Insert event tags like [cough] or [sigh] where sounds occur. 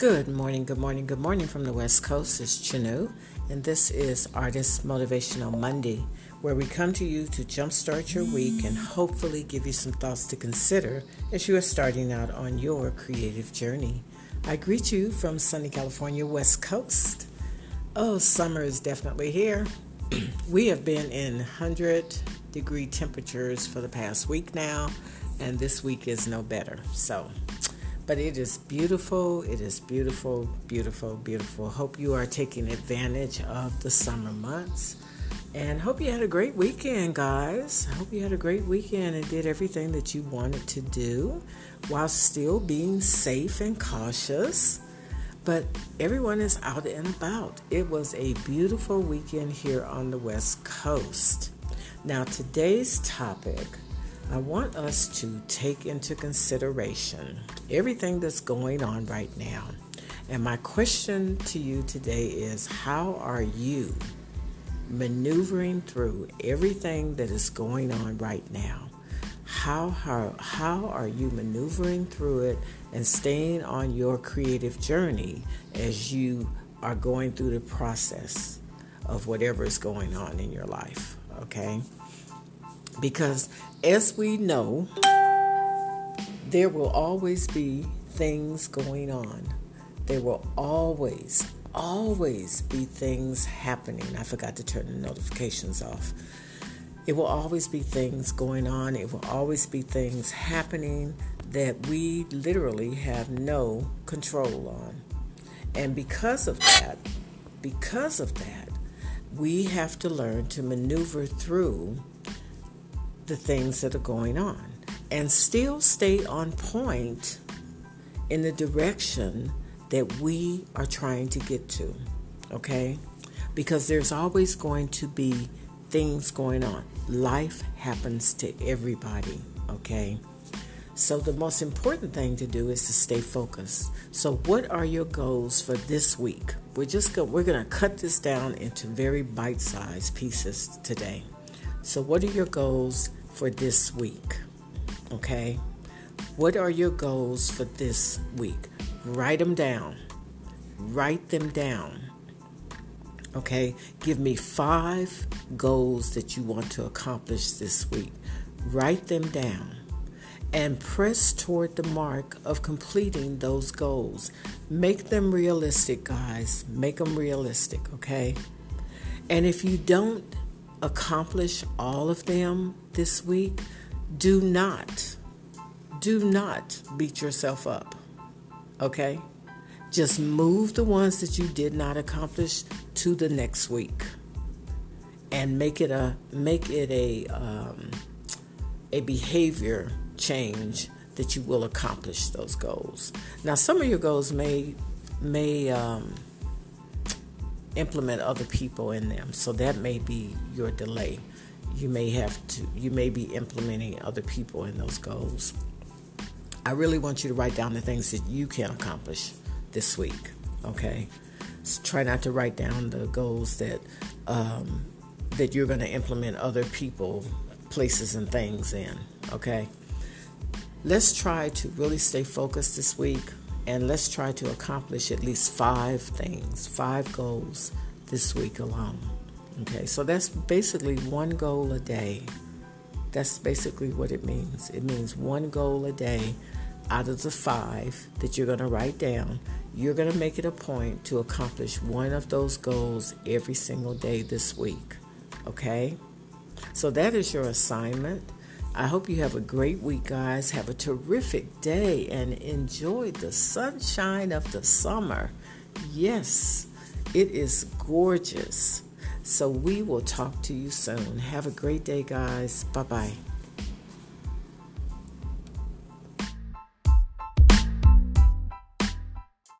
Good morning, good morning, good morning from the West Coast. It's Chinue, and this is Artist Motivational Monday, where we come to you to jumpstart your week and hopefully give you some thoughts to consider as you are starting out on your creative journey. I greet you from sunny California, West Coast. Oh, summer is definitely here. [clears throat] we have been in 100 degree temperatures for the past week now, and this week is no better. So, but it is beautiful. It is beautiful, beautiful, beautiful. Hope you are taking advantage of the summer months. And hope you had a great weekend, guys. I hope you had a great weekend and did everything that you wanted to do while still being safe and cautious. But everyone is out and about. It was a beautiful weekend here on the West Coast. Now, today's topic I want us to take into consideration everything that's going on right now. And my question to you today is how are you maneuvering through everything that is going on right now? How, how, how are you maneuvering through it and staying on your creative journey as you are going through the process of whatever is going on in your life? Okay? Because as we know, there will always be things going on. There will always, always be things happening. I forgot to turn the notifications off. It will always be things going on. It will always be things happening that we literally have no control on. And because of that, because of that, we have to learn to maneuver through the things that are going on and still stay on point in the direction that we are trying to get to. Okay? Because there's always going to be things going on. Life happens to everybody. Okay? So the most important thing to do is to stay focused. So what are your goals for this week? We're just go- we're going to cut this down into very bite-sized pieces today. So what are your goals for this week. Okay? What are your goals for this week? Write them down. Write them down. Okay? Give me five goals that you want to accomplish this week. Write them down and press toward the mark of completing those goals. Make them realistic, guys. Make them realistic, okay? And if you don't accomplish all of them this week, do not, do not beat yourself up. Okay? Just move the ones that you did not accomplish to the next week, and make it a make it a um, a behavior change that you will accomplish those goals. Now, some of your goals may may um, implement other people in them. So that may be your delay. You may have to, you may be implementing other people in those goals. I really want you to write down the things that you can accomplish this week, okay? So try not to write down the goals that um, that you're going to implement other people, places, and things in, okay? Let's try to really stay focused this week and let's try to accomplish at least five things, five goals this week alone. Okay, so that's basically one goal a day. That's basically what it means. It means one goal a day out of the five that you're going to write down. You're going to make it a point to accomplish one of those goals every single day this week. Okay? So that is your assignment. I hope you have a great week, guys. Have a terrific day and enjoy the sunshine of the summer. Yes, it is gorgeous. So we will talk to you soon. Have a great day, guys. Bye bye.